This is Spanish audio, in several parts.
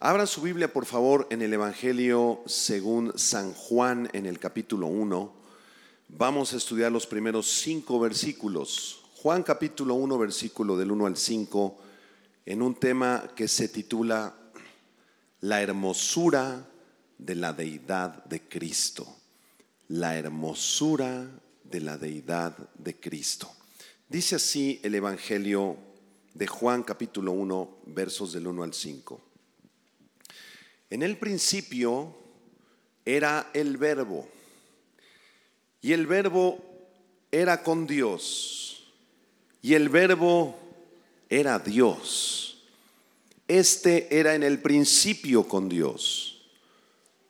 Abra su Biblia, por favor, en el Evangelio según San Juan, en el capítulo 1. Vamos a estudiar los primeros cinco versículos. Juan capítulo 1, versículo del 1 al 5, en un tema que se titula La hermosura de la deidad de Cristo. La hermosura de la deidad de Cristo. Dice así el Evangelio de Juan capítulo 1, versos del 1 al 5. En el principio era el verbo, y el verbo era con Dios, y el verbo era Dios. Este era en el principio con Dios.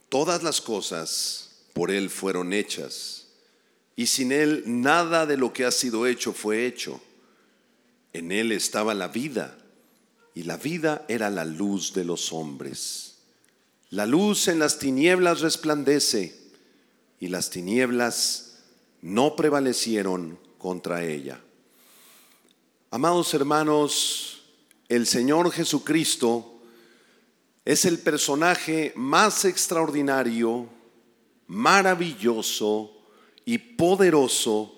Todas las cosas por Él fueron hechas, y sin Él nada de lo que ha sido hecho fue hecho. En Él estaba la vida, y la vida era la luz de los hombres. La luz en las tinieblas resplandece y las tinieblas no prevalecieron contra ella. Amados hermanos, el Señor Jesucristo es el personaje más extraordinario, maravilloso y poderoso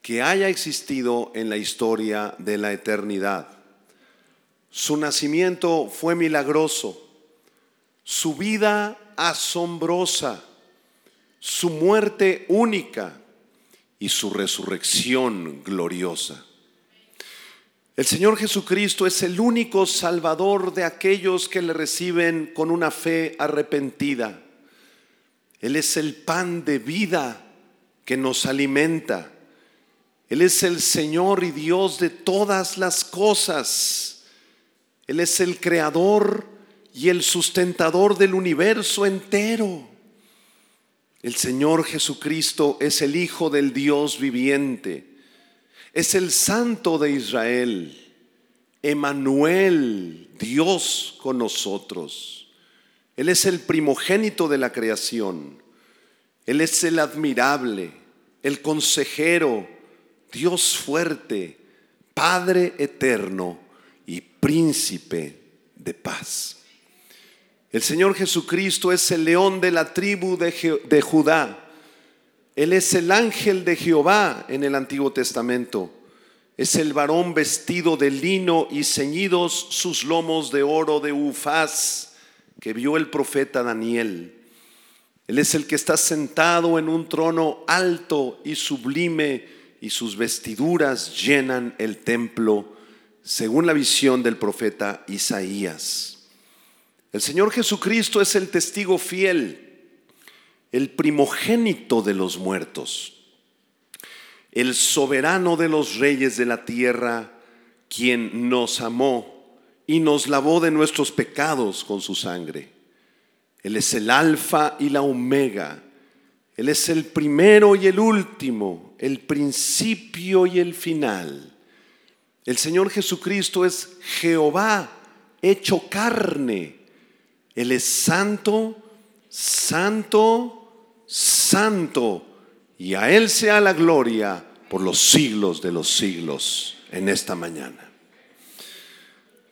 que haya existido en la historia de la eternidad. Su nacimiento fue milagroso su vida asombrosa, su muerte única y su resurrección gloriosa. El Señor Jesucristo es el único salvador de aquellos que le reciben con una fe arrepentida. Él es el pan de vida que nos alimenta. Él es el Señor y Dios de todas las cosas. Él es el creador y el sustentador del universo entero. El Señor Jesucristo es el Hijo del Dios viviente, es el Santo de Israel, Emanuel, Dios con nosotros. Él es el primogénito de la creación, Él es el admirable, el consejero, Dios fuerte, Padre eterno y príncipe de paz. El Señor Jesucristo es el león de la tribu de, Judá. Él es el ángel de Jehová en el Antiguo Testamento. Es el varón vestido de lino y ceñidos sus lomos de oro de ufaz que vio el profeta Daniel. Él es el que está sentado en un trono alto y sublime y sus vestiduras llenan el templo, según la visión del profeta Isaías. El Señor Jesucristo es el testigo fiel, el primogénito de los muertos, el soberano de los reyes de la tierra, quien nos amó y nos lavó de nuestros pecados con su sangre. Él es el alfa y la omega. Él es el primero y el último, el principio y el final. El Señor Jesucristo es Jehová hecho carne él es santo, santo, santo. Y a Él sea la gloria por los siglos de los siglos en esta mañana.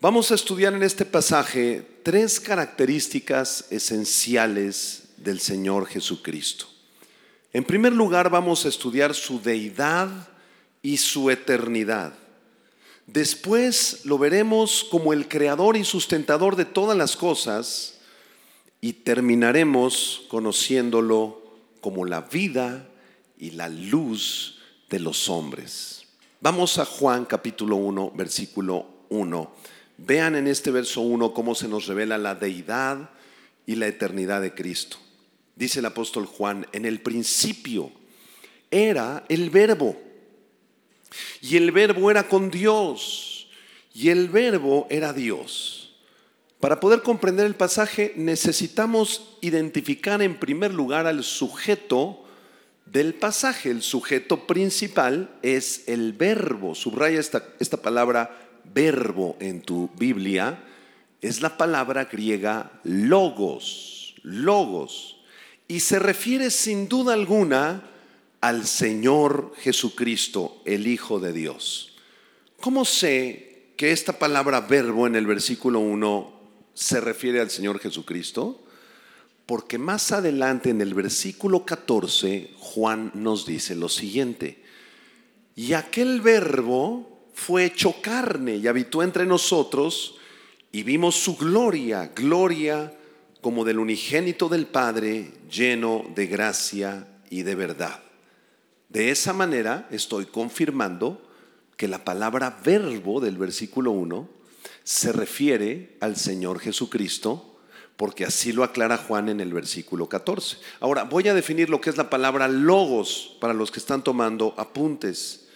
Vamos a estudiar en este pasaje tres características esenciales del Señor Jesucristo. En primer lugar, vamos a estudiar su deidad y su eternidad. Después lo veremos como el creador y sustentador de todas las cosas y terminaremos conociéndolo como la vida y la luz de los hombres. Vamos a Juan capítulo 1, versículo 1. Vean en este verso 1 cómo se nos revela la deidad y la eternidad de Cristo. Dice el apóstol Juan, en el principio era el verbo, y el verbo era con Dios, y el verbo era Dios. Para poder comprender el pasaje necesitamos identificar en primer lugar al sujeto del pasaje. El sujeto principal es el verbo. Subraya esta, palabra verbo en tu Biblia. Es la palabra griega logos, logos. Y se refiere sin duda alguna al Señor Jesucristo, el Hijo de Dios. ¿Cómo sé que esta palabra verbo en el versículo 1 se refiere al Señor Jesucristo? Porque más adelante en el versículo 14 Juan nos dice lo siguiente, y aquel verbo fue hecho carne y habitó entre nosotros y vimos su gloria, gloria como del unigénito del Padre, lleno de gracia y de verdad. De esa manera estoy confirmando que la palabra verbo del versículo 1 se refiere al Señor Jesucristo, porque así lo aclara Juan en el versículo 14. Ahora, voy a definir lo que es la palabra logos para los que están tomando apuntes.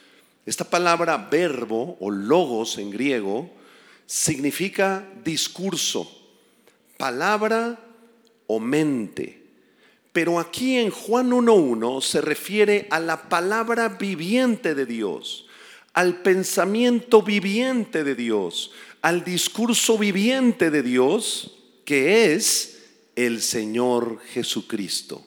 Esta palabra verbo o logos en griego significa discurso, palabra o mente. Pero aquí en Juan 1.1 se refiere a la palabra viviente de Dios, al pensamiento viviente de Dios, al discurso viviente de Dios, que es el Señor Jesucristo.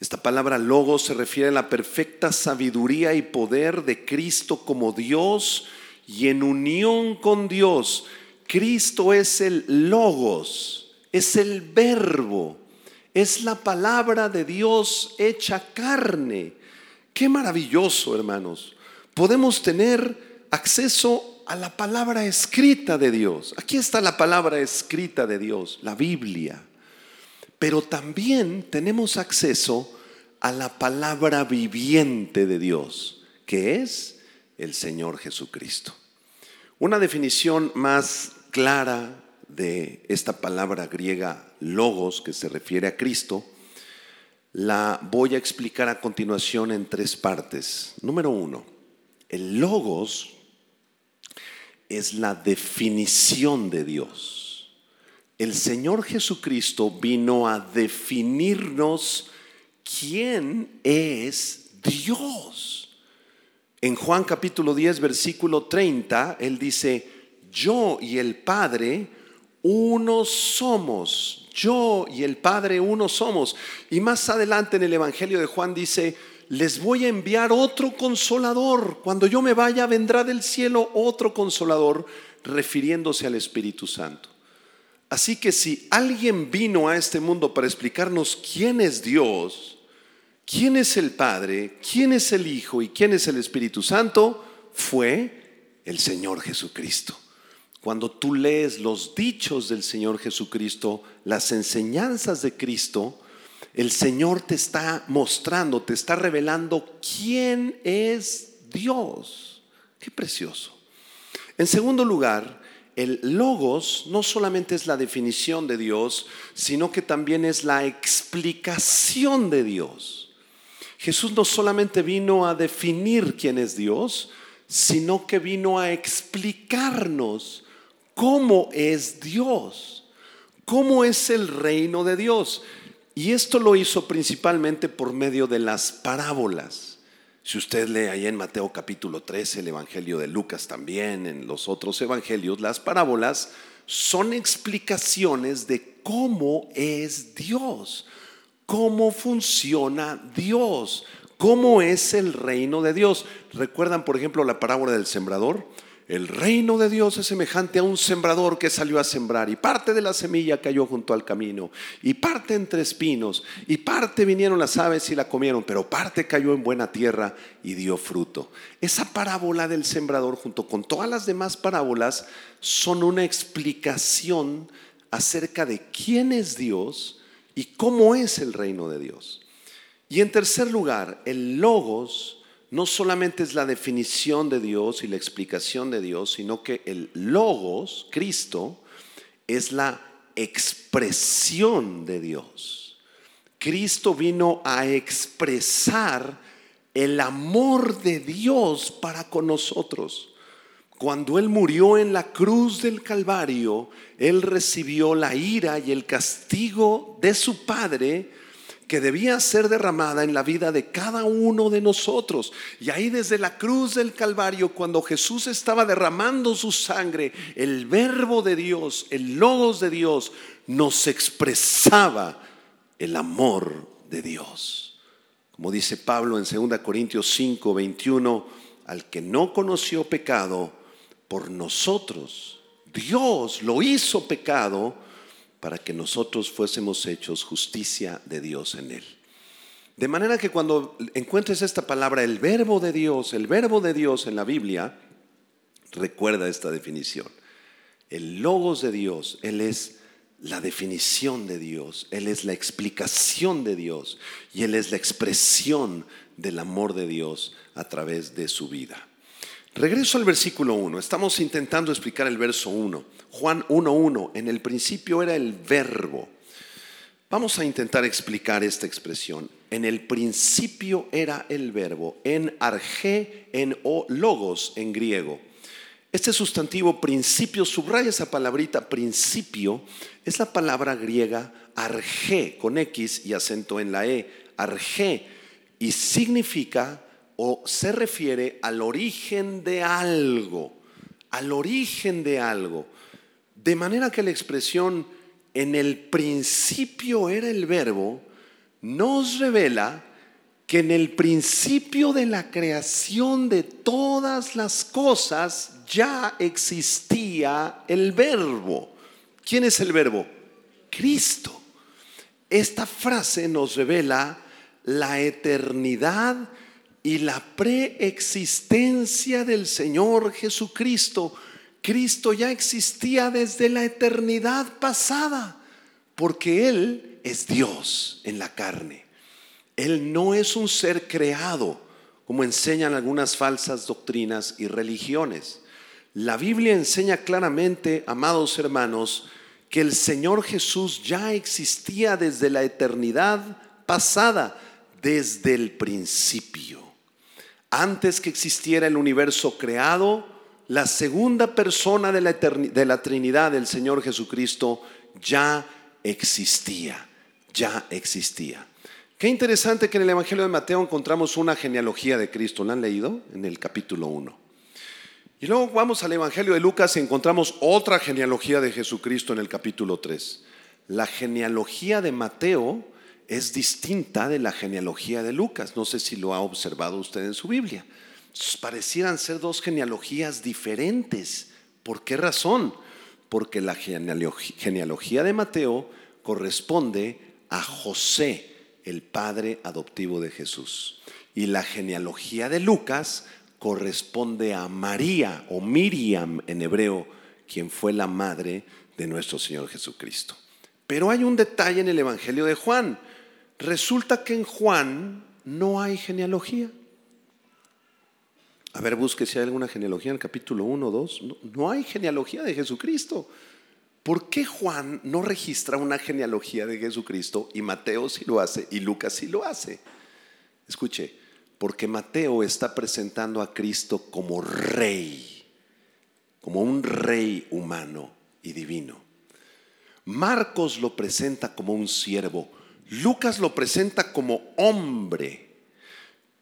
Esta palabra logo se refiere a la perfecta sabiduría y poder de Cristo como Dios y en unión con Dios. Cristo es el logos, es el verbo, es la palabra de Dios hecha carne. Qué maravilloso, hermanos. Podemos tener acceso a la palabra escrita de Dios. Aquí está la palabra escrita de Dios, la Biblia. Pero también tenemos acceso a la palabra viviente de Dios, que es el Señor Jesucristo. Una definición más clara de esta palabra griega logos, que se refiere a Cristo, la voy a explicar a continuación en tres partes. Número uno, el logos es la definición de Dios. El Señor Jesucristo vino a definirnos quién es Dios. En Juan capítulo 10, versículo 30, Él dice, yo y el Padre uno somos, yo y el Padre uno somos. Y más adelante en el Evangelio de Juan dice, les voy a enviar otro consolador. Cuando yo me vaya, vendrá del cielo otro consolador, refiriéndose al Espíritu Santo. Así que si alguien vino a este mundo para explicarnos quién es Dios, quién es el Padre, quién es el Hijo y quién es el Espíritu Santo, fue el Señor Jesucristo. Cuando tú lees los dichos del Señor Jesucristo, las enseñanzas de Cristo, el Señor te está mostrando, te está revelando quién es Dios. Qué precioso. En segundo lugar, el logos no solamente es la definición de Dios, sino que también es la explicación de Dios. Jesús no solamente vino a definir quién es Dios, sino que vino a explicarnos cómo es Dios, cómo es el reino de Dios. Y esto lo hizo principalmente por medio de las parábolas. Si usted lee ahí en Mateo capítulo 13, el Evangelio de Lucas también, en los otros evangelios, las parábolas son explicaciones de cómo es Dios, cómo funciona Dios, cómo es el reino de Dios. ¿Recuerdan, por ejemplo, la parábola del sembrador? El reino de Dios es semejante a un sembrador que salió a sembrar y parte de la semilla cayó junto al camino y parte entre espinos y parte vinieron las aves y la comieron, pero parte cayó en buena tierra y dio fruto. Esa parábola del sembrador junto con todas las demás parábolas son una explicación acerca de quién es Dios y cómo es el reino de Dios. Y en tercer lugar, el logos no solamente es la definición de Dios y la explicación de Dios, sino que el logos, Cristo, es la expresión de Dios. Cristo vino a expresar el amor de Dios para con nosotros. Cuando Él murió en la cruz del Calvario, Él recibió la ira y el castigo de su Padre que debía ser derramada en la vida de cada uno de nosotros. Y ahí desde la cruz del Calvario, cuando Jesús estaba derramando su sangre, el verbo de Dios, el logos de Dios, nos expresaba el amor de Dios. Como dice Pablo en 2 Corintios 5, 21, al que no conoció pecado, por nosotros Dios lo hizo pecado para que nosotros fuésemos hechos justicia de Dios en él. De manera que cuando encuentres esta palabra, el verbo de Dios, el verbo de Dios en la Biblia, recuerda esta definición. El logos de Dios, Él es la definición de Dios, Él es la explicación de Dios y Él es la expresión del amor de Dios a través de su vida. Regreso al versículo 1. Estamos intentando explicar el verso 1. Juan 1.1. En el principio era el verbo. Vamos a intentar explicar esta expresión. En el principio era el verbo. En arge, en o logos en griego. Este sustantivo principio, subraya esa palabrita principio, es la palabra griega arge, con X y acento en la E, arge, y significa o se refiere al origen de algo, al origen de algo. De manera que la expresión en el principio era el verbo nos revela que en el principio de la creación de todas las cosas ya existía el verbo. ¿Quién es el verbo? Cristo. Esta frase nos revela la eternidad y la preexistencia del Señor Jesucristo. Cristo ya existía desde la eternidad pasada, porque Él es Dios en la carne. Él no es un ser creado, como enseñan algunas falsas doctrinas y religiones. La Biblia enseña claramente, amados hermanos, que el Señor Jesús ya existía desde la eternidad pasada, desde el principio. Antes que existiera el universo creado, la segunda persona de la, de la Trinidad, del Señor Jesucristo, ya existía, ya existía. Qué interesante que en el Evangelio de Mateo encontramos una genealogía de Cristo. ¿La han leído? En el capítulo 1. Y luego vamos al Evangelio de Lucas y encontramos otra genealogía de Jesucristo en el capítulo 3. La genealogía de Mateo es distinta de la genealogía de Lucas. No sé si lo ha observado usted en su Biblia. Parecieran ser dos genealogías diferentes. ¿Por qué razón? Porque la genealogía de Mateo corresponde a José, el padre adoptivo de Jesús. Y la genealogía de Lucas corresponde a María o Miriam en hebreo, quien fue la madre de nuestro Señor Jesucristo. Pero hay un detalle en el Evangelio de Juan. Resulta que en Juan no hay genealogía. A ver, busque si hay alguna genealogía en el capítulo 1 o 2. No, hay genealogía de Jesucristo. ¿Por qué Juan no registra una genealogía de Jesucristo y Mateo sí lo hace y Lucas sí lo hace? Escuche, porque Mateo está presentando a Cristo como rey, como un rey humano y divino. Marcos lo presenta como un siervo Lucas lo presenta como hombre,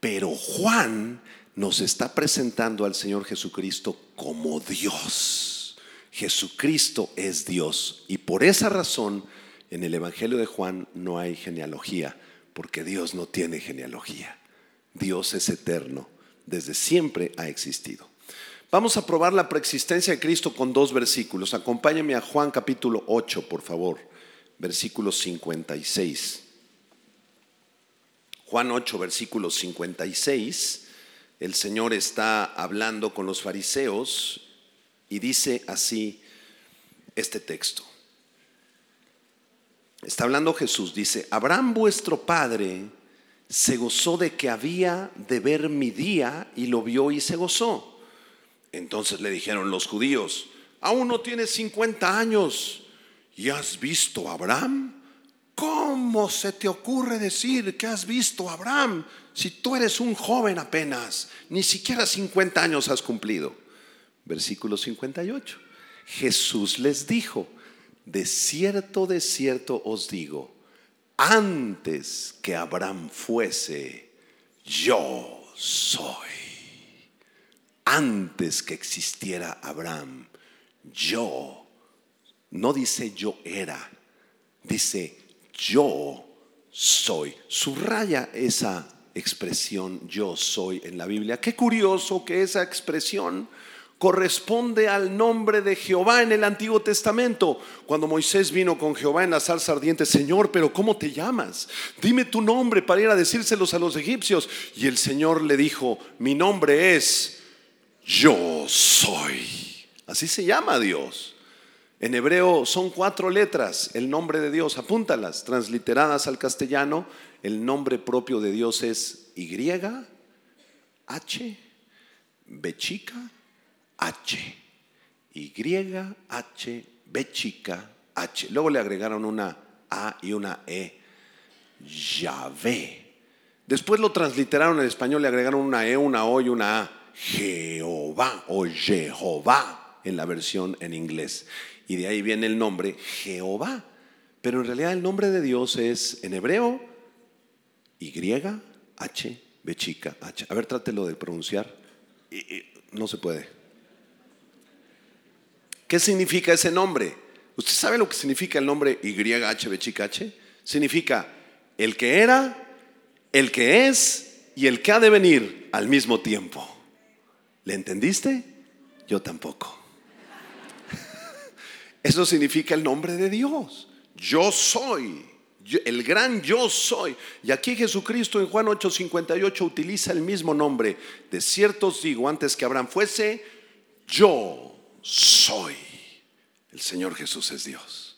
pero Juan nos está presentando al Señor Jesucristo como Dios. Jesucristo es Dios y por esa razón en el Evangelio de Juan no hay genealogía, porque Dios no tiene genealogía. Dios es eterno, desde siempre ha existido. Vamos a probar la preexistencia de Cristo con dos versículos. Acompáñame a Juan capítulo 8, por favor versículo 56. Juan 8, versículo 56, el Señor está hablando con los fariseos y dice así este texto. Está hablando Jesús, dice, Abraham vuestro padre se gozó de que había de ver mi día y lo vio y se gozó. Entonces le dijeron los judíos, aún no tienes 50 años ¿Y has visto a Abraham? ¿Cómo se te ocurre decir que has visto a Abraham si tú eres un joven apenas? Ni siquiera 50 años has cumplido. Versículo 58. Jesús les dijo, de cierto, de cierto os digo, antes que Abraham fuese, yo soy. Antes que existiera Abraham, yo no dice yo era, dice yo soy. Subraya esa expresión yo soy en la Biblia. Qué curioso que esa expresión corresponde al nombre de Jehová en el Antiguo Testamento. Cuando Moisés vino con Jehová en la zarza ardiente, Señor, pero ¿cómo te llamas? Dime tu nombre para ir a decírselos a los egipcios. Y el Señor le dijo, mi nombre es Yo soy. Así se llama Dios. En hebreo son cuatro letras el nombre de Dios, apúntalas, transliteradas al castellano. El nombre propio de Dios es Y, H, B chica, H. Y, H, B chica, H. Luego le agregaron una A y una E. Yahvé. Después lo transliteraron en español, le agregaron una E, una O y una A. Jehová o Jehová en la versión en inglés. Y de ahí viene el nombre Jehová. Pero en realidad el nombre de Dios es en hebreo Y, H, B H. A ver, trátelo de pronunciar. no se puede. ¿Qué significa ese nombre? ¿Usted sabe lo que significa el nombre YHB chica H? Significa el que era, el que es y el que ha de venir al mismo tiempo. ¿Le entendiste? Yo tampoco. Eso significa el nombre de Dios. Yo soy. El gran yo soy. Y aquí Jesucristo en Juan 8:58 utiliza el mismo nombre. De ciertos digo, antes que Abraham fuese, yo soy. El Señor Jesús es Dios.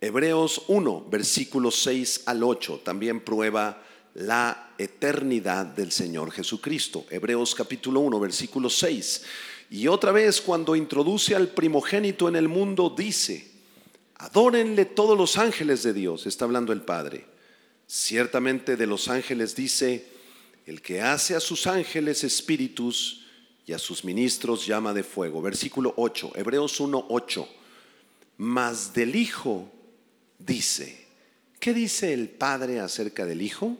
Hebreos 1, versículos 6 al 8, también prueba la eternidad del Señor Jesucristo. Hebreos capítulo 1, versículo 6. Y otra vez cuando introduce al primogénito en el mundo, dice, adórenle todos los ángeles de Dios, está hablando el Padre. Ciertamente de los ángeles dice, el que hace a sus ángeles espíritus y a sus ministros llama de fuego. Versículo 8, Hebreos 1, 8. Mas del Hijo dice, ¿qué dice el Padre acerca del Hijo?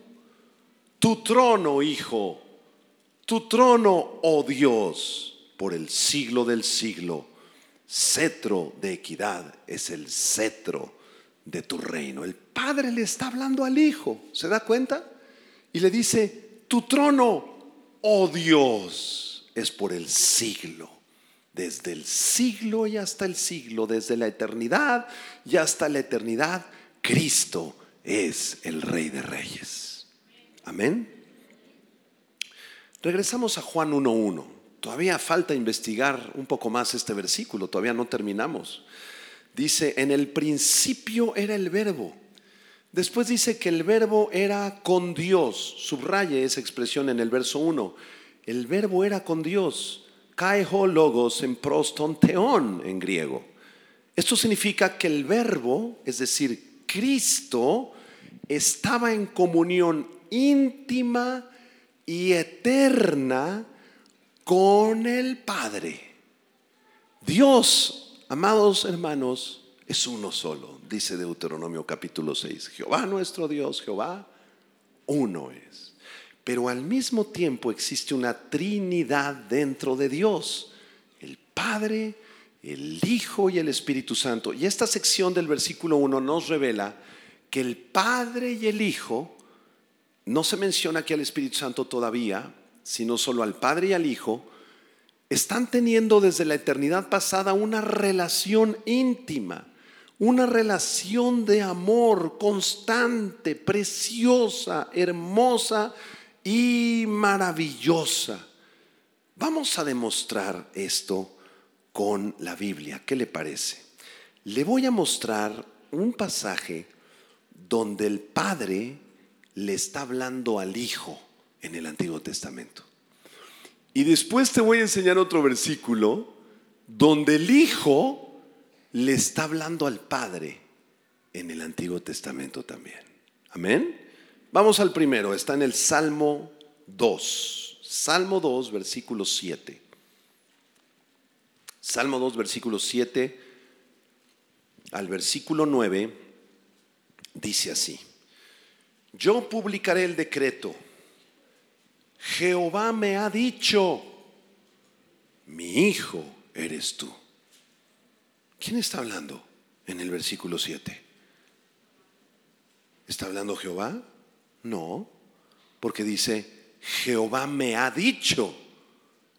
Tu trono, Hijo, tu trono, oh Dios, por el siglo del siglo, cetro de equidad es el cetro de tu reino. El Padre le está hablando al Hijo, ¿se da cuenta? Y le dice, tu trono, oh Dios es por el siglo. Desde el siglo y hasta el siglo, desde la eternidad y hasta la eternidad, Cristo es el Rey de Reyes. Amén. Regresamos a Juan 1.1. Todavía falta investigar un poco más este versículo, todavía no terminamos. Dice, en el principio era el verbo. Después dice que el verbo era con Dios. Subraye esa expresión en el verso 1 el verbo era con Dios. Kaiho logos en proston teon en griego. Esto significa que el verbo, es decir, Cristo, estaba en comunión íntima y eterna con el Padre. Dios, amados hermanos, es uno solo, dice Deuteronomio capítulo 6. Jehová nuestro Dios, Jehová, uno es. Pero al mismo tiempo existe una Trinidad dentro de Dios, el Padre, el Hijo y el Espíritu Santo. Y esta sección del versículo 1 nos revela que el Padre y el Hijo, no se menciona aquí al Espíritu Santo todavía, sino solo al Padre y al Hijo, están teniendo desde la eternidad pasada una relación íntima, una relación de amor constante, preciosa, hermosa y maravillosa. Vamos a demostrar esto con la Biblia. ¿Qué le parece? Le voy a mostrar un pasaje donde el Padre le está hablando al Hijo en el Antiguo Testamento. Y después te voy a enseñar otro versículo donde el Hijo le está hablando al Padre en el Antiguo Testamento también. Amén. Vamos al primero, está en el Salmo 2. Salmo 2, versículo 7. Salmo 2, versículo 7 al versículo 9 dice así. Yo publicaré el decreto. Jehová me ha dicho, mi hijo eres tú. ¿Quién está hablando en el versículo 7? ¿Está hablando Jehová? No, porque dice, Jehová me ha dicho,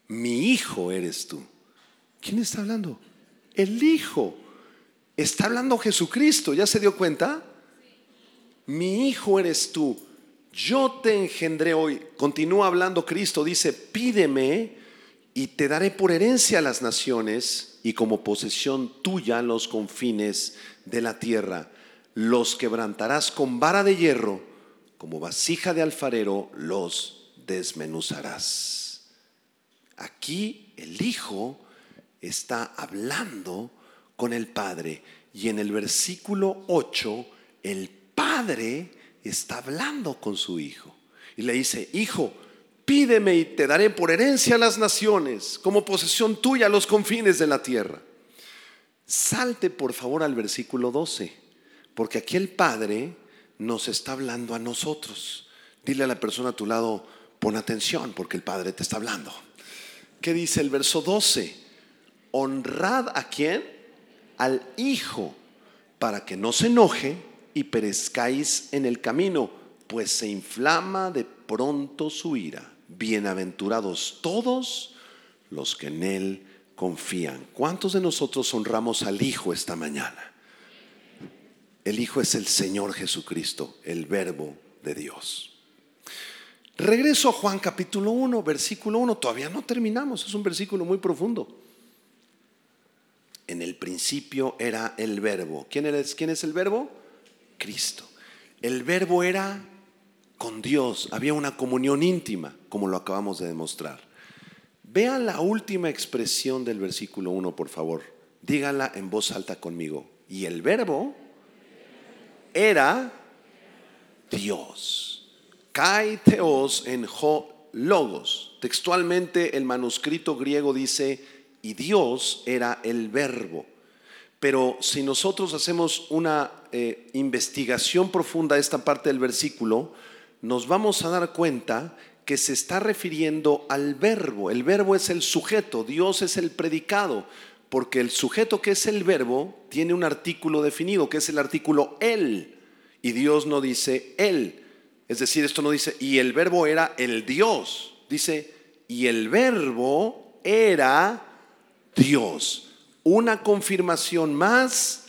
mi hijo eres tú. ¿Quién está hablando? El Hijo. Está hablando Jesucristo. ¿Ya se dio cuenta? Mi Hijo eres tú. Yo te engendré hoy. Continúa hablando Cristo. Dice, pídeme y te daré por herencia a las naciones y como posesión tuya los confines de la tierra. Los quebrantarás con vara de hierro, como vasija de alfarero los desmenuzarás. Aquí el Hijo está hablando con el Padre y en el versículo 8 el Padre está hablando con su Hijo y le dice, Hijo, pídeme y te daré por herencia a las naciones, como posesión tuya los confines de la tierra. Salte por favor al versículo 12, porque aquí el Padre nos está hablando a nosotros. Dile a la persona a tu lado, pon atención, porque el Padre te está hablando. ¿Qué dice el verso 12? Honrad a quién? Al Hijo, para que no se enoje y perezcáis en el camino, pues se inflama de pronto su ira. Bienaventurados todos los que en Él confían. ¿Cuántos de nosotros honramos al Hijo esta mañana? El Hijo es el Señor Jesucristo, el Verbo de Dios. Regreso a Juan capítulo 1, versículo 1. Todavía no terminamos, es un versículo muy profundo. En el principio era el verbo. ¿Quién, es, ¿Quién es el verbo? Cristo. El verbo era con Dios, había una comunión íntima, como lo acabamos de demostrar. Vean la última expresión del versículo 1, por favor. Díganla en voz alta conmigo. Y el verbo era Dios. Kai teos en ho logos. Textualmente el manuscrito griego dice, y Dios era el verbo. Pero si nosotros hacemos una eh, investigación profunda de esta parte del versículo, nos vamos a dar cuenta que se está refiriendo al verbo. El verbo es el sujeto, Dios es el predicado, porque el sujeto que es el verbo tiene un artículo definido, que es el artículo él, y Dios no dice él. Es decir, esto no dice, y el verbo era el Dios, dice, y el verbo era Dios. Una confirmación más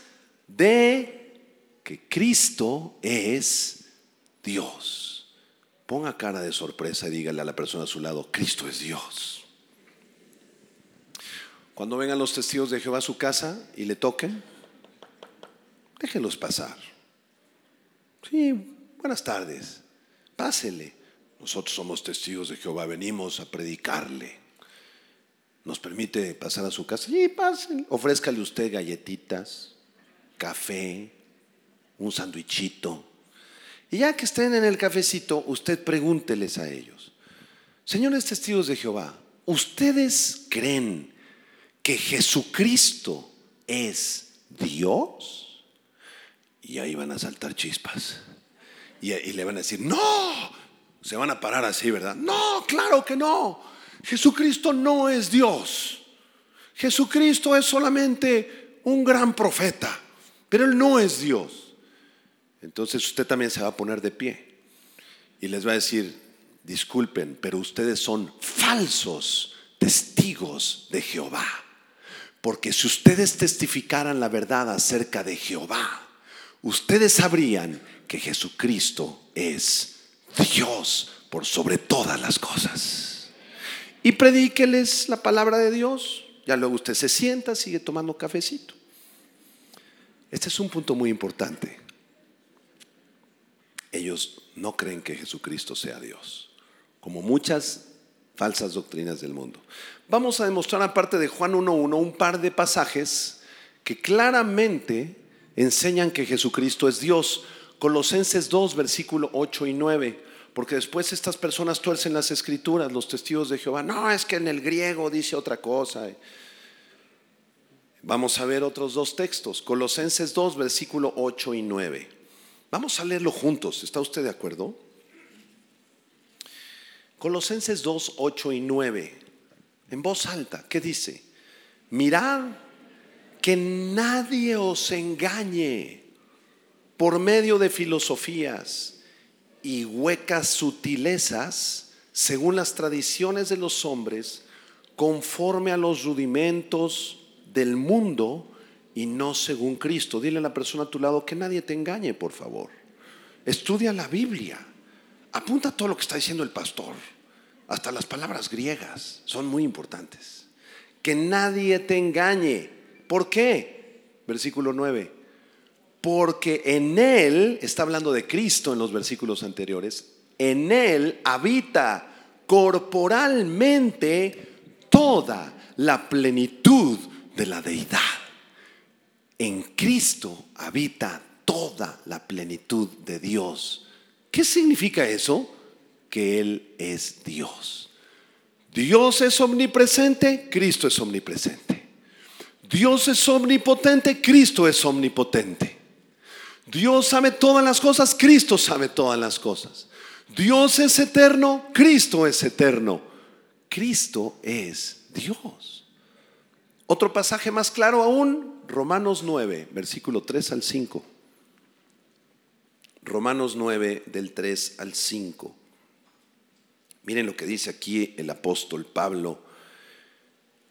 de que Cristo es Dios. Ponga cara de sorpresa y dígale a la persona a su lado, Cristo es Dios. Cuando vengan los testigos de Jehová a su casa y le toquen, déjenlos pasar. Sí, buenas tardes, pásele. Nosotros somos testigos de Jehová, venimos a predicarle. ¿Nos permite pasar a su casa? Sí, pásele. Ofrézcale usted galletitas, café, un sandwichito y ya que estén en el cafecito, usted pregúnteles a ellos, señores testigos de Jehová, ¿ustedes creen que Jesucristo es Dios? Y ahí van a saltar chispas. Y, y le van a decir, no, se van a parar así, ¿verdad? No, claro que no. Jesucristo no es Dios. Jesucristo es solamente un gran profeta, pero Él no es Dios. Entonces usted también se va a poner de pie y les va a decir, disculpen, pero ustedes son falsos testigos de Jehová. Porque si ustedes testificaran la verdad acerca de Jehová, ustedes sabrían que Jesucristo es Dios por sobre todas las cosas. Y predíqueles la palabra de Dios. Ya luego usted se sienta, sigue tomando cafecito. Este es un punto muy importante ellos no creen que Jesucristo sea Dios, como muchas falsas doctrinas del mundo. Vamos a demostrar aparte de Juan 1.1 un par de pasajes que claramente enseñan que Jesucristo es Dios. Colosenses 2, versículo 8 y 9. Porque después estas personas tuercen las escrituras, los testigos de Jehová. No, es que en el griego dice otra cosa. Vamos a ver otros dos textos. Colosenses 2, versículo 8 y 9. Vamos a leerlo juntos. ¿Está usted de acuerdo? Colosenses 2, 8 y 9. En voz alta, ¿qué dice? Mirad que nadie os engañe por medio de filosofías y huecas sutilezas, según las tradiciones de los hombres, conforme a los rudimentos del mundo y no según Cristo. Dile a la persona a tu lado que nadie te engañe, por favor. Estudia la Biblia. Apunta todo lo que está diciendo el pastor. Hasta las palabras griegas son muy importantes. Que nadie te engañe. ¿Por qué? Versículo 9. Porque en Él, está hablando de Cristo en los versículos anteriores, en Él habita corporalmente toda la plenitud de la deidad. En Cristo habita toda la plenitud de Dios. ¿Qué significa eso? Que Él es Dios. Dios es omnipresente, Cristo es omnipresente. Dios es omnipotente, Cristo es omnipotente. Dios sabe todas las cosas, Cristo sabe todas las cosas. Dios es eterno, Cristo es eterno. Cristo es Dios. Otro pasaje más claro aún, Romanos 9, versículo 3 al 5. Romanos 9 del 3 al 5. Miren lo que dice aquí el apóstol Pablo.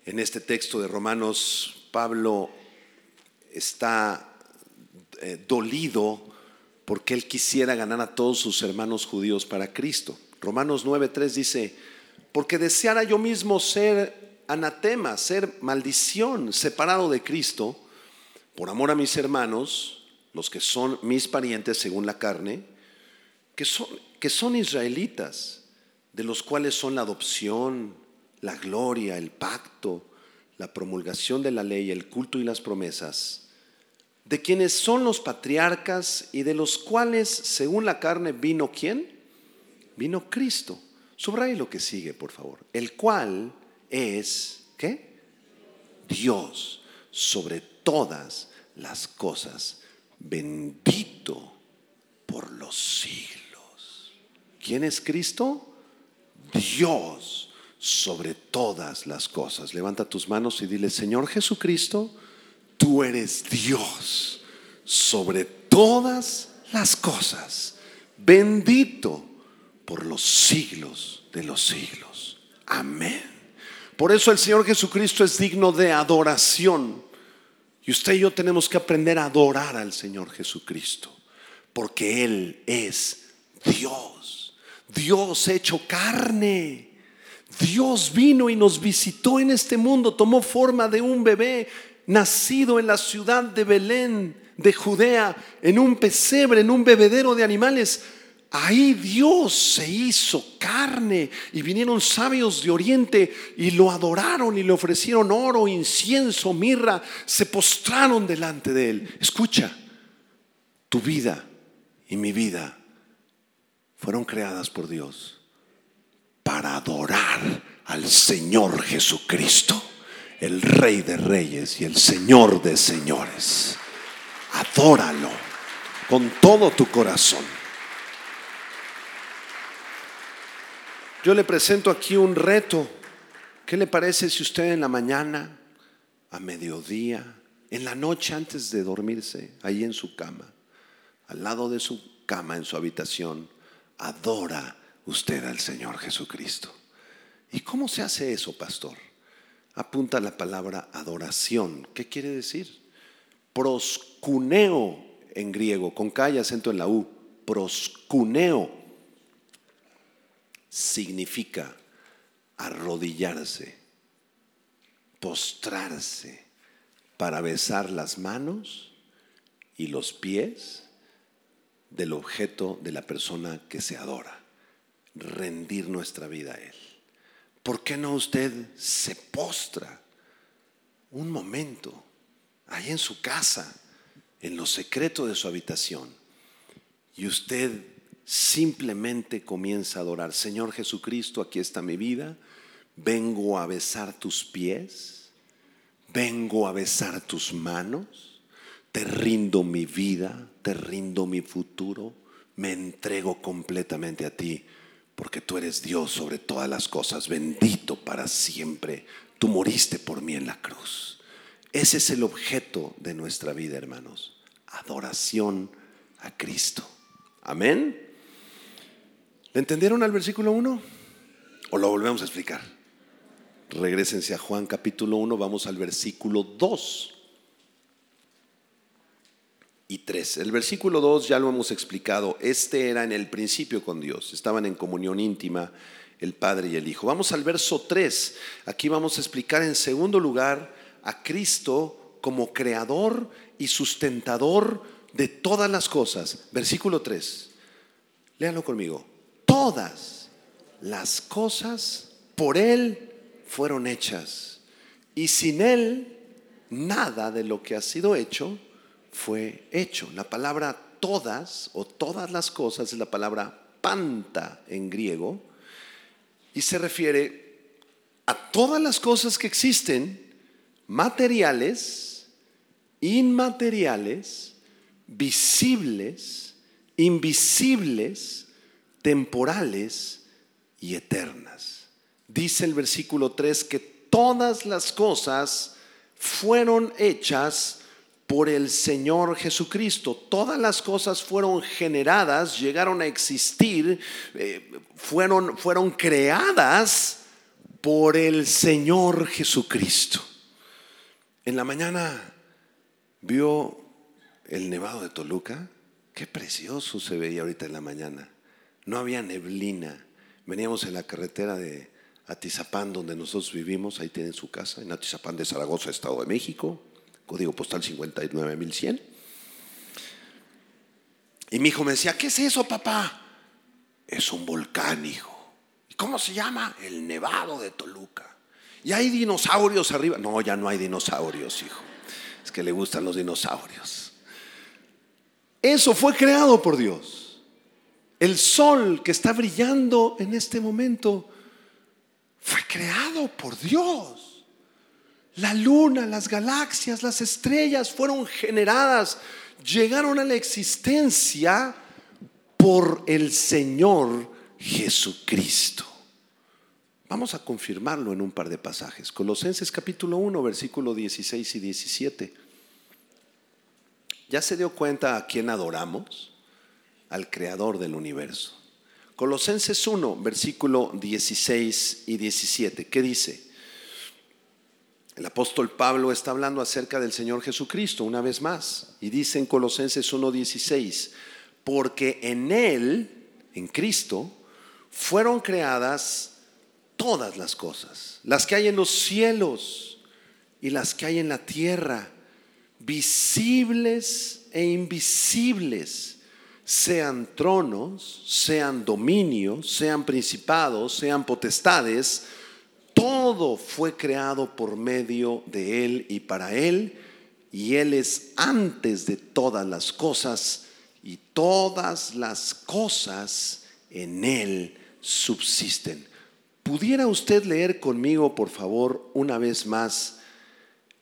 En este texto de Romanos, Pablo está eh, dolido porque él quisiera ganar a todos sus hermanos judíos para Cristo. Romanos 9:3 dice, porque deseara yo mismo ser anatema, ser maldición, separado de Cristo, por amor a mis hermanos, los que son mis parientes según la carne, que son, que son israelitas, de los cuales son la adopción, la gloria, el pacto, la promulgación de la ley, el culto y las promesas, de quienes son los patriarcas y de los cuales, según la carne, vino quién? Vino Cristo. Subraya lo que sigue, por favor. El cual es, ¿qué? Dios sobre todas las cosas bendito por los siglos. ¿Quién es Cristo? Dios sobre todas las cosas. Levanta tus manos y dile, Señor Jesucristo, tú eres Dios sobre todas las cosas. Bendito por los siglos de los siglos. Amén. Por eso el Señor Jesucristo es digno de adoración. Y usted y yo tenemos que aprender a adorar al Señor Jesucristo, porque Él es Dios, Dios hecho carne. Dios vino y nos visitó en este mundo, tomó forma de un bebé nacido en la ciudad de Belén, de Judea, en un pesebre, en un bebedero de animales. Ahí Dios se hizo carne y vinieron sabios de Oriente y lo adoraron y le ofrecieron oro, incienso, mirra, se postraron delante de él. Escucha, tu vida y mi vida fueron creadas por Dios para adorar al Señor Jesucristo, el Rey de Reyes y el Señor de Señores. Adóralo con todo tu corazón. Yo le presento aquí un reto. ¿Qué le parece si usted en la mañana, a mediodía, en la noche antes de dormirse, ahí en su cama, al lado de su cama en su habitación, adora usted al Señor Jesucristo? ¿Y cómo se hace eso, pastor? Apunta la palabra adoración. ¿Qué quiere decir? Proscuneo en griego, con K y acento en la U. Proscuneo significa arrodillarse, postrarse para besar las manos y los pies del objeto de la persona que se adora, rendir nuestra vida a Él. ¿Por qué no usted se postra un momento ahí en su casa, en lo secreto de su habitación, y usted simplemente comienza a adorar. Señor Jesucristo, aquí está mi vida. Vengo a besar tus pies. Vengo a besar tus manos. Te rindo mi vida, te rindo mi futuro. Me entrego completamente a ti, porque tú eres Dios sobre todas las cosas, bendito para siempre. Tú moriste por mí en la cruz. Ese es el objeto de nuestra vida, hermanos. Adoración a Cristo. Amén. ¿Le entendieron al versículo 1? ¿O lo volvemos a explicar? Regrésense a Juan capítulo 1, vamos al versículo 2 y 3. El versículo 2 ya lo hemos explicado, este era en el principio con Dios, estaban en comunión íntima el Padre y el Hijo. Vamos al verso 3, aquí vamos a explicar en segundo lugar a Cristo como creador y sustentador de todas las cosas. Versículo 3, léanlo conmigo, todas las cosas por Él fueron hechas. Y sin Él, nada de lo que ha sido hecho fue hecho. La palabra todas o todas las cosas es la palabra panta en griego y se refiere a todas las cosas que existen, materiales, inmateriales, visibles, invisibles, temporales y eternas dice el versículo 3 que todas las cosas fueron hechas por el Señor Jesucristo. Todas las cosas fueron generadas, llegaron a existir, eh, fueron, fueron creadas por el Señor Jesucristo. En la mañana vio el nevado de Toluca. Qué precioso se veía ahorita en la mañana. No había neblina. Veníamos en la carretera de, Atizapán, donde nosotros vivimos, ahí tienen su casa, en Atizapán de Zaragoza, Estado de México, código postal 59100. Y mi hijo me decía, ¿qué es eso, papá? Es un volcán, hijo. ¿Y cómo se llama? El Nevado de Toluca. ¿Y hay dinosaurios arriba? No, ya no hay dinosaurios, hijo. Es que le gustan los dinosaurios. Eso fue creado por Dios. El sol que está brillando en este momento fue creado por Dios. La luna, las galaxias, las estrellas fueron generadas, llegaron a la existencia por el Señor Jesucristo. Vamos a confirmarlo en un par de pasajes. Colosenses capítulo 1, versículo 16 y 17. ¿Ya se dio cuenta a quién adoramos? Al creador del universo. Colosenses 1, versículo 16 y 17. ¿Qué dice? El apóstol Pablo está hablando acerca del Señor Jesucristo una vez más y dice en Colosenses 1:16, porque en Él, en Cristo, fueron creadas todas las cosas, las que hay en los cielos y las que hay en la tierra, visibles e invisibles sean tronos, sean dominios, sean principados, sean potestades, todo fue creado por medio de Él y para Él, y Él es antes de todas las cosas, y todas las cosas en Él subsisten. ¿Pudiera usted leer conmigo, por favor, una vez más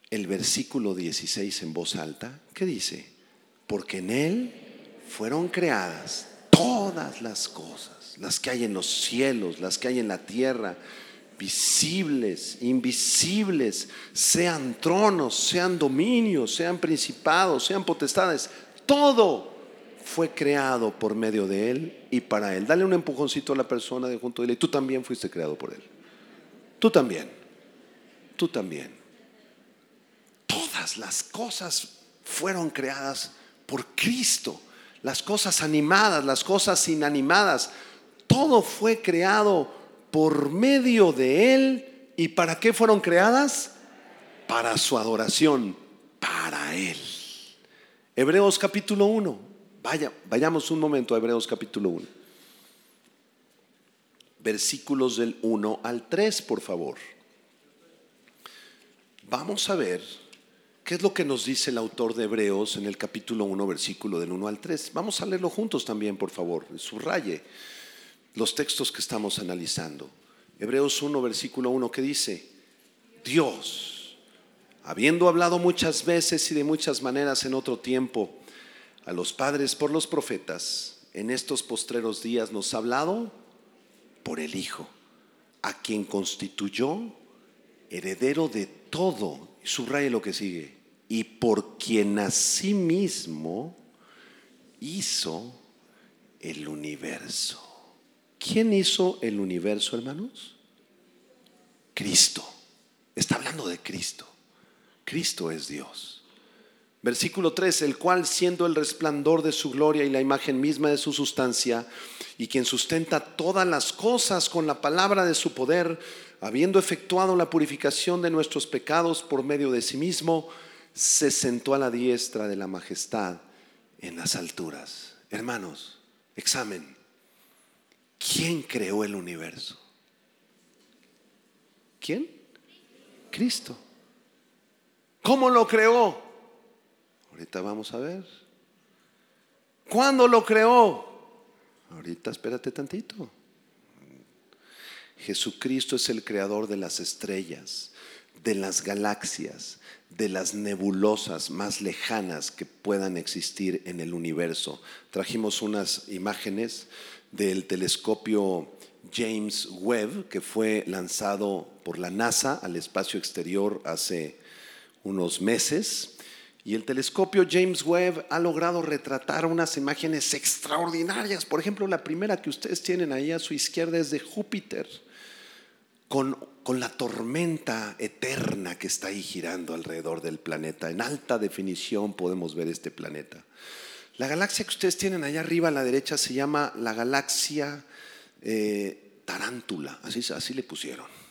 el versículo 16 en voz alta? ¿Qué dice? Porque en Él fueron creadas todas las cosas, las que hay en los cielos, las que hay en la tierra, visibles, invisibles, sean tronos, sean dominios, sean principados, sean potestades, todo fue creado por medio de Él y para Él. Dale un empujoncito a la persona de junto de Él. Tú también fuiste creado por Él. Tú también. Tú también. Todas las cosas fueron creadas por Cristo las cosas animadas, las cosas inanimadas. Todo fue creado por medio de Él. ¿Y para qué fueron creadas? Para su adoración, para Él. Hebreos capítulo 1. Vaya, vayamos un momento a Hebreos capítulo 1. Versículos del 1 al 3, por favor. Vamos a ver ¿Qué es lo que nos dice el autor de Hebreos en el capítulo 1, versículo del 1 al 3? Vamos a leerlo juntos también, por favor. Subraye los textos que estamos analizando. Hebreos 1, versículo 1, que dice, Dios, habiendo hablado muchas veces y de muchas maneras en otro tiempo a los padres por los profetas, en estos postreros días nos ha hablado por el Hijo, a quien constituyó heredero de todo. Y subraye lo que sigue y por quien asimismo hizo el universo. ¿Quién hizo el universo, hermanos? Cristo. hablando de Cristo. Cristo es Dios. Versículo 3, el cual siendo el resplandor de su gloria y la imagen misma de su sustancia, y quien sustenta todas las cosas con la palabra de su poder, habiendo efectuado la purificación de nuestros pecados por medio de sí mismo, se sentó a la diestra de la majestad en las alturas. Hermanos, examen. ¿Quién creó el universo? ¿Quién? Cristo. ¿Cómo lo creó? Ahorita vamos a ver. ¿Cuándo lo creó? Ahorita espérate tantito. Jesucristo es el creador de las estrellas, de las galaxias, de las nebulosas más lejanas que puedan existir en el universo. Trajimos unas imágenes del telescopio James Webb que fue lanzado por la NASA al espacio exterior hace unos meses. Y el telescopio James Webb ha logrado retratar unas imágenes extraordinarias. Por ejemplo, la primera que ustedes tienen ahí a su izquierda es de Júpiter, con, con, la tormenta eterna que está ahí girando alrededor del planeta. En alta definición podemos ver este planeta. La galaxia que ustedes tienen allá arriba a la derecha se llama la galaxia eh, Tarántula, así, así le pusieron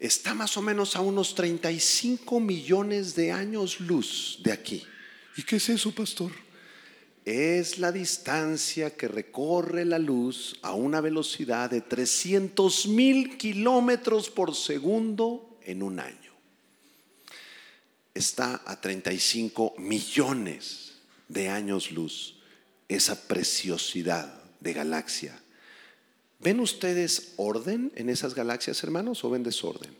está más o menos a unos 35 millones de años luz de aquí. ¿Y qué es eso, pastor? Es la distancia que recorre la luz a una velocidad de 300 mil kilómetros por segundo en un año. Está a 35 millones de años luz esa preciosidad de galaxia ¿Ven ustedes orden en esas galaxias, hermanos, o ven desorden?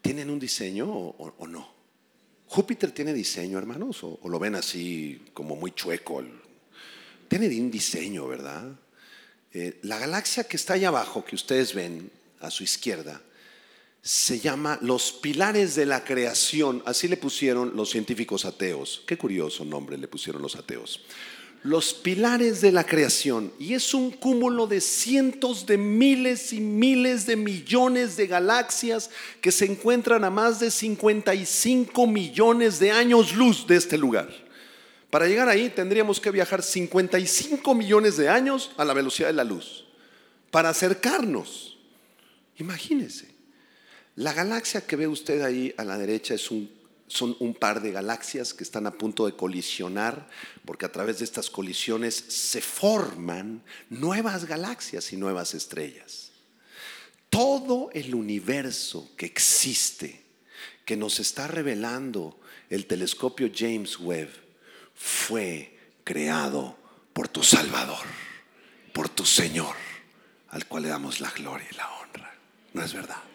¿Tienen un diseño o, no? ¿Júpiter tiene diseño, hermanos? ¿O, lo ven así como muy chueco? Tiene un diseño, ¿verdad? Eh, la galaxia que está allá abajo, que ustedes ven a su izquierda, se llama los pilares de la creación. Así le pusieron los científicos ateos. Qué curioso nombre le pusieron los ateos los pilares de la creación y es un cúmulo de cientos de miles y miles de millones de galaxias que se encuentran a más de 55 millones de años luz de este lugar. Para llegar ahí tendríamos que viajar 55 millones de años a la velocidad de la luz para acercarnos. Imagínese, la galaxia que ve usted ahí a la derecha es un son un par de galaxias que están a punto de colisionar, porque a través de estas colisiones se forman nuevas galaxias y nuevas estrellas. Todo el universo que existe, que nos está revelando el telescopio James Webb, fue creado por tu Salvador, por tu Señor, al cual le damos la gloria y la honra. ¿No es verdad?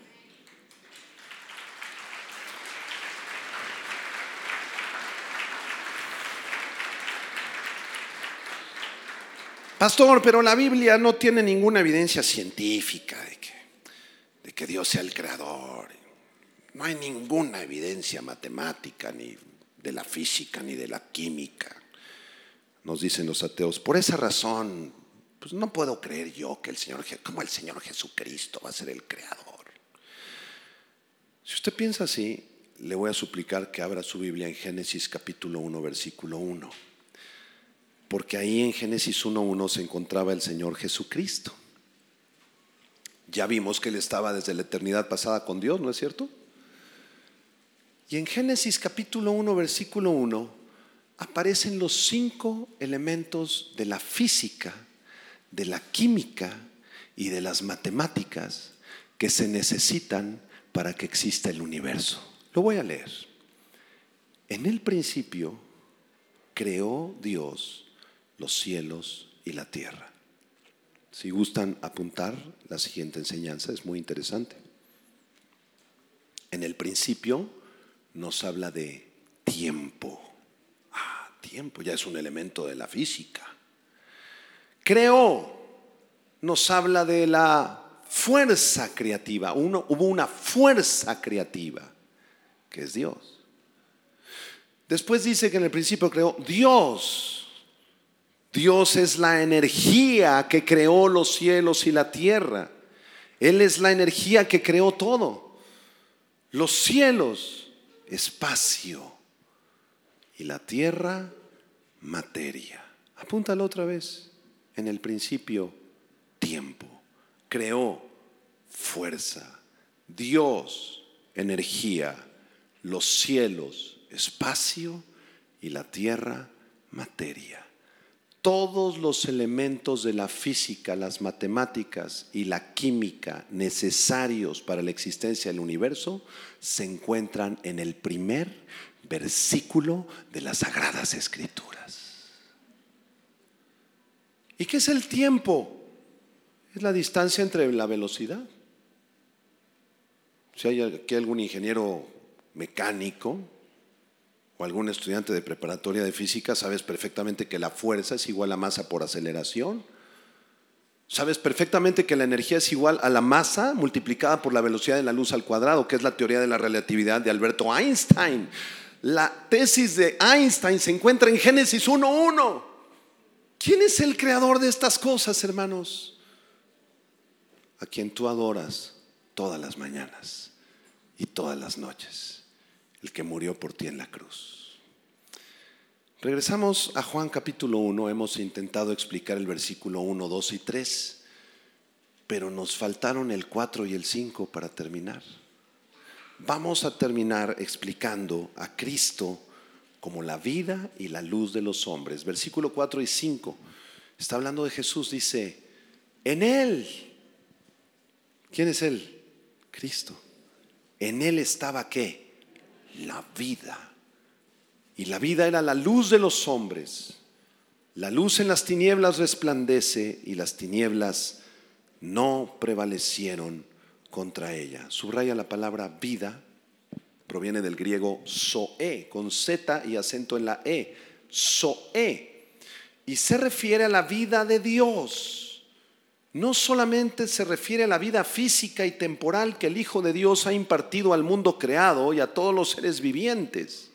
Pastor, pero la Biblia no tiene ninguna evidencia científica de que, de que Dios sea el creador. No hay ninguna evidencia matemática, ni de la física, ni de la química, nos dicen los ateos. Por esa razón, pues no puedo creer yo que el Señor, como el Señor Jesucristo va a ser el creador. Si usted piensa así, le voy a suplicar que abra su Biblia en Génesis capítulo 1, versículo 1 porque ahí en Génesis 1.1 se encontraba el Señor Jesucristo. Ya vimos que Él estaba desde la eternidad pasada con Dios, ¿no es cierto? Y en Génesis capítulo 1, versículo 1, aparecen los cinco elementos de la física, de la química y de las matemáticas que se necesitan para que exista el universo. Lo voy a leer. En el principio creó Dios los cielos y la tierra. Si gustan apuntar, la siguiente enseñanza es muy interesante. En el principio nos habla de tiempo. Ah, tiempo ya es un elemento de la física. Creó nos habla de la fuerza creativa. Uno, hubo una fuerza creativa, que es Dios. Después dice que en el principio creó Dios Dios es la energía que creó los cielos y la tierra. Él es la energía que creó todo. Los cielos, espacio. Y la tierra, materia. Apúntalo otra vez. En el principio, tiempo. Creó fuerza. Dios, energía. Los cielos, espacio. Y la tierra, materia todos los elementos de la física, las matemáticas y la química necesarios para la existencia del universo se encuentran en el primer versículo de las Sagradas Escrituras. ¿Y qué es el tiempo? Es la distancia entre la velocidad. Si hay aquí algún ingeniero mecánico, o algún estudiante de preparatoria de física, sabes perfectamente que la fuerza es igual a masa por aceleración. Sabes perfectamente que la energía es igual a la masa multiplicada por la velocidad de la luz al cuadrado, que es la teoría de la relatividad de Alberto Einstein. La tesis de Einstein se encuentra en Génesis 1.1. ¿Quién es el creador de estas cosas, hermanos? A quien tú adoras todas las mañanas y todas las noches el que murió por ti en la cruz. Regresamos a Juan capítulo 1, hemos intentado explicar el versículo 1, 2 y 3, pero nos faltaron el 4 y el 5 para terminar. Vamos a terminar explicando a Cristo como la vida y la luz de los hombres. Versículo 4 y 5 está hablando de Jesús, dice, en Él, ¿quién es Él? Cristo. En Él estaba qué? La vida. Y la vida era la luz de los hombres. La luz en las tinieblas resplandece y las tinieblas no prevalecieron contra ella. Subraya la palabra vida, proviene del griego zoe, con Z y acento en la E, zoe, y se refiere a la vida de Dios no solamente se refiere a la vida física y temporal que el Hijo de Dios ha impartido al mundo creado y a todos los seres vivientes,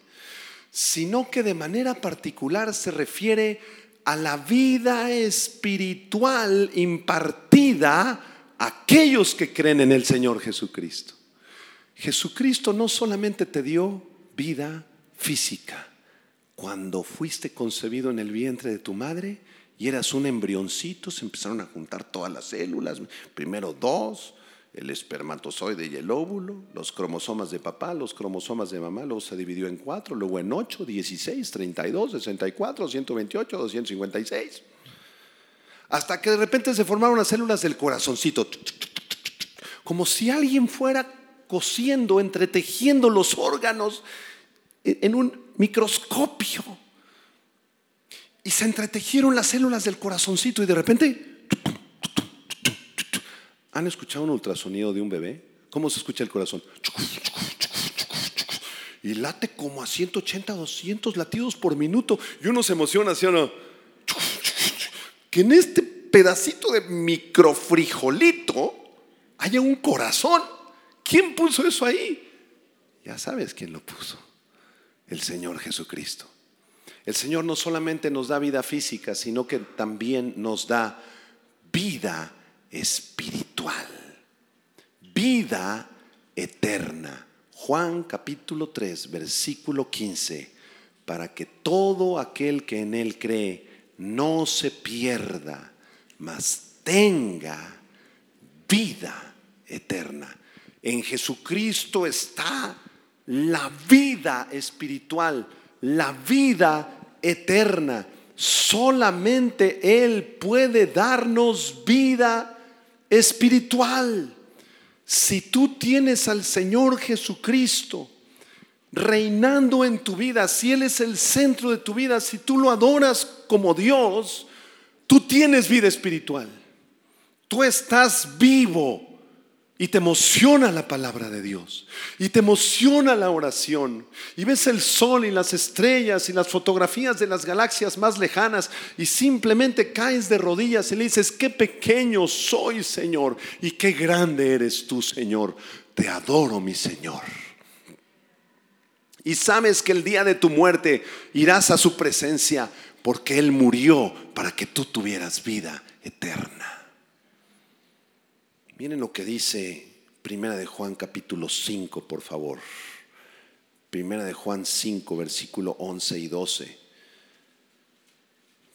sino que de manera particular se refiere a la vida espiritual impartida a aquellos que creen en el Señor Jesucristo. Jesucristo no solamente te dio vida física, cuando fuiste concebido en el vientre de tu madre, y eras un embrioncito, se empezaron a juntar todas las células, primero dos, el espermatozoide y el óvulo, los cromosomas de papá, los cromosomas de mamá, luego se dividió en cuatro, luego en ocho, dieciséis, treinta y dos, sesenta y cuatro, ciento veintiocho, doscientos cincuenta y seis. Hasta que de repente se formaron las células del corazoncito, como si alguien fuera cosiendo, entretejiendo los órganos en un microscopio y se entretejieron las células del corazoncito y de repente... ¿Han escuchado un ultrasonido de un bebé? ¿Cómo se escucha el corazón? Y late como a 180, 200 latidos por minuto. Y uno se emociona no. Que en este pedacito de microfrijolito haya un corazón. ¿Quién puso eso ahí? Ya sabes quién lo puso. El Señor Jesucristo. El Señor no solamente nos da vida física, sino que también nos da vida espiritual, vida eterna. Juan capítulo 3, versículo 15, para que todo aquel que en Él cree no se pierda, mas tenga vida eterna. En Jesucristo está la vida espiritual, la vida eterna. Solamente Él puede darnos vida espiritual. Si tú tienes al Señor Jesucristo reinando en tu vida, si Él es el centro de tu vida, si tú lo adoras como Dios, tú tienes vida espiritual. Tú estás vivo y te emociona la palabra de Dios. Y te emociona la oración. Y ves el sol y las estrellas y las fotografías de las galaxias más lejanas. Y simplemente caes de rodillas y le dices, qué pequeño soy Señor. Y qué grande eres tú Señor. Te adoro mi Señor. Y sabes que el día de tu muerte irás a su presencia porque Él murió para que tú tuvieras vida eterna Miren lo que dice Primera de Juan capítulo 5, por favor. Primera de Juan 5, versículo 11 y 12.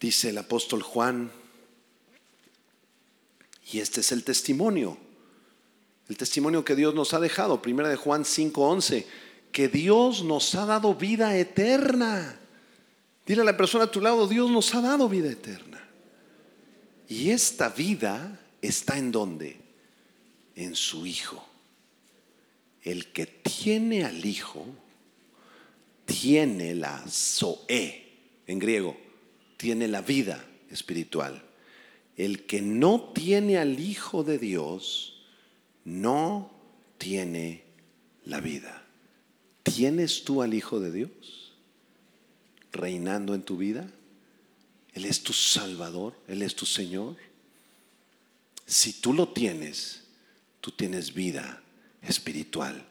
Dice el apóstol Juan, y este es el testimonio, el testimonio que Dios nos ha dejado, Primera de Juan 5, 11, que Dios nos ha dado vida eterna. Dile a la persona a tu lado, Dios nos ha dado vida eterna. Y esta vida está en dónde? En su Hijo. El que tiene al Hijo, tiene la Zoe, en griego, tiene la vida espiritual. El que no tiene al Hijo de Dios, no tiene la vida. ¿Tienes tú al Hijo de Dios reinando en tu vida? Él es tu Salvador, Él es tu Señor. Si tú lo tienes, tú tienes vida espiritual.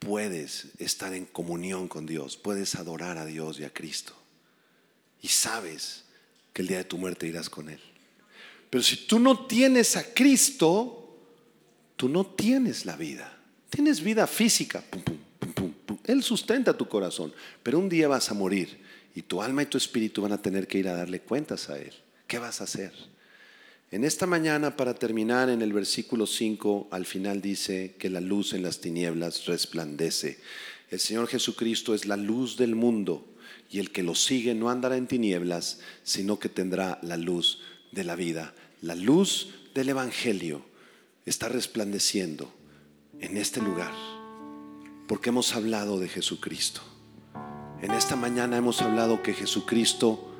Puedes estar en comunión con Dios, puedes adorar a Dios y a Cristo. Y sabes que el día de tu muerte irás con Él. Pero si tú no tienes a Cristo, tú no tienes la vida. Tienes vida física. Él sustenta tu corazón. Pero un día vas a morir y tu alma y tu espíritu van a tener que ir a darle cuentas a Él. ¿Qué vas a hacer? En esta mañana, para terminar en el versículo 5, al final dice que la luz en las tinieblas resplandece. El Señor Jesucristo es la luz del mundo y el que lo sigue no andará en tinieblas, sino que tendrá la luz de la vida. La luz del Evangelio está resplandeciendo en este lugar porque hemos hablado de Jesucristo. En esta mañana hemos hablado que Jesucristo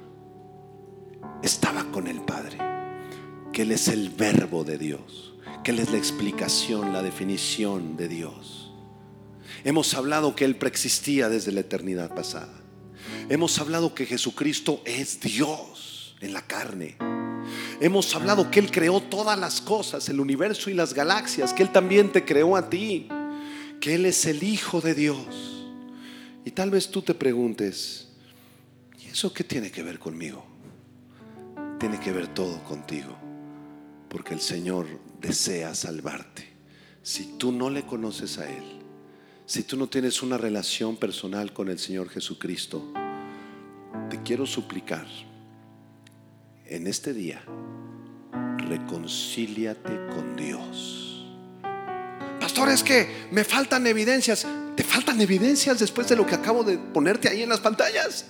estaba con el Padre, Él es el verbo de Dios, que Él es la explicación, la definición de Dios. Hemos hablado que Él preexistía desde la eternidad pasada. Hemos hablado que Jesucristo es Dios en la carne. Hemos hablado que Él creó todas las cosas, el universo y las galaxias, que Él también te creó a ti, que Él es el Hijo de Dios y tal vez tú te preguntes, ¿y eso qué tiene que ver conmigo? Tiene que ver todo contigo, porque el Señor desea salvarte. Si tú no le conoces a Él, si tú no tienes una relación personal con el Señor Jesucristo, te quiero suplicar en este día, reconcíliate con Dios. Pastor, es que me faltan evidencias. ¿Te faltan evidencias después de lo que acabo de ponerte ahí en las pantallas?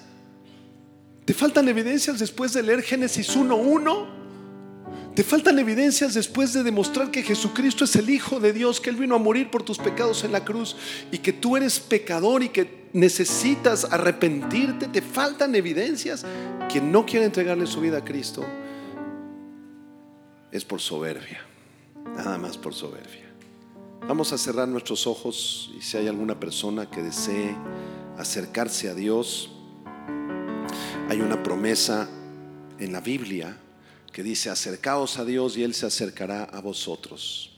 ¿Te faltan evidencias después de leer Génesis 1.1? ¿Te faltan evidencias después de demostrar que Jesucristo es el Hijo de Dios, que Él vino a morir por tus pecados en la cruz y que tú eres pecador y que necesitas arrepentirte? ¿Te faltan evidencias? Quien no quiere entregarle su vida a Cristo es por soberbia, nada más por soberbia. Vamos a cerrar nuestros ojos y si hay alguna persona que desee acercarse a Dios, hay una promesa en la Biblia que dice, acercaos a Dios y Él se acercará a vosotros.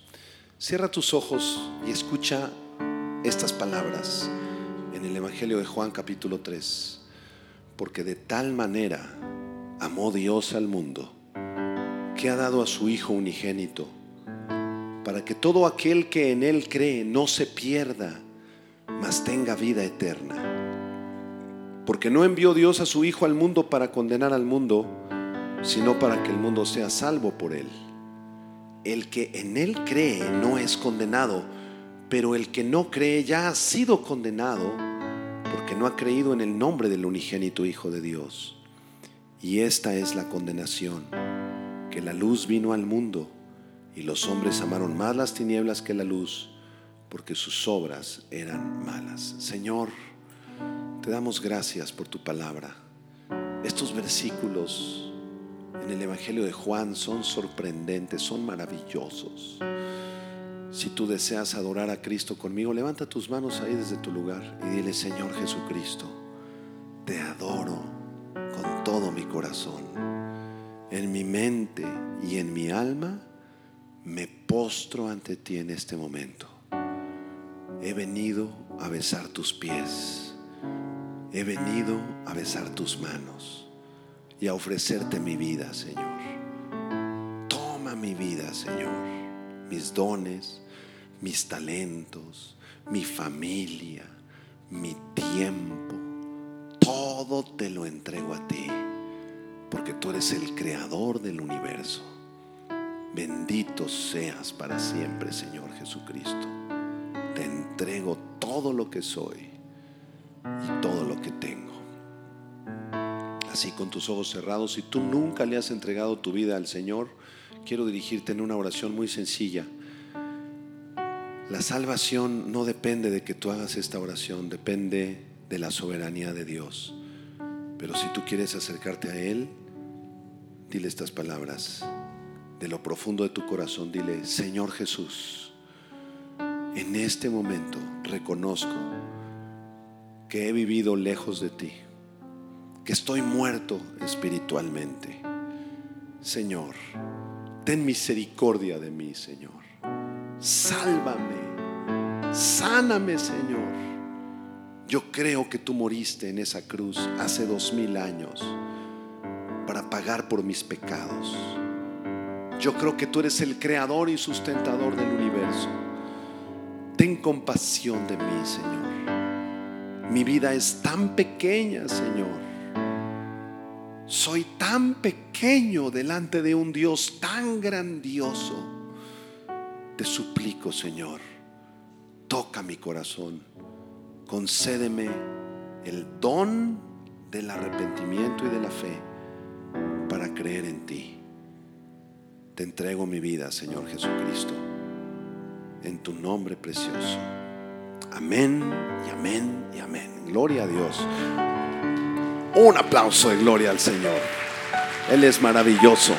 Cierra tus ojos y escucha estas palabras en el Evangelio de Juan capítulo 3. Porque de tal manera amó Dios al mundo que ha dado a su Hijo unigénito para que todo aquel que en Él cree no se pierda, mas tenga vida eterna. Porque no envió Dios a su Hijo al mundo para condenar al mundo, sino para que el mundo sea salvo por Él. El que en Él cree no es condenado, pero el que no cree ya ha sido condenado porque no ha creído en el nombre del unigénito Hijo de Dios. Y esta es la condenación, que la luz vino al mundo y los hombres amaron más las tinieblas que la luz, porque sus obras eran malas. Señor, te damos gracias por tu palabra. Estos versículos en el Evangelio de Juan son sorprendentes, son maravillosos. Si tú deseas adorar a Cristo conmigo, levanta tus manos ahí desde tu lugar y dile, Señor Jesucristo, te adoro con todo mi corazón, en mi mente y en mi alma me postro ante ti en este momento. He venido a besar tus pies. He venido a besar tus manos y a ofrecerte mi vida, Señor. Toma mi vida, Señor. mis dones, mis talentos, mi familia, mi tiempo. Todo te lo entrego a ti, porque tú eres el creador del universo. Bendito seas para siempre, Señor Jesucristo. Te entrego todo lo que soy y todo lo que tengo. Así con tus ojos cerrados, si tú nunca le has entregado tu vida al Señor, quiero dirigirte en una oración muy sencilla. La salvación no depende de que tú hagas esta oración, depende de la soberanía de Dios. Pero si tú quieres acercarte a Él, dile estas palabras de lo profundo de tu corazón, dile, Señor Jesús, en este momento reconozco que he vivido lejos de ti, que estoy muerto espiritualmente. Señor, ten misericordia de mí, Señor. Sálvame, sáname, Señor. Yo creo que tú moriste en esa cruz hace dos mil años para pagar por mis pecados. Yo creo que tú eres el creador y sustentador del universo. Ten compasión de mí, Señor. Mi vida es tan pequeña, Señor. Soy tan pequeño delante de un Dios tan grandioso. Te suplico, Señor, toca mi corazón. Concédeme el don del arrepentimiento y de la fe para creer en ti. Te entrego mi vida, Señor Jesucristo, en tu nombre precioso. Amén y amén y amén. Gloria a Dios. Un aplauso de gloria al Señor. Él es maravilloso.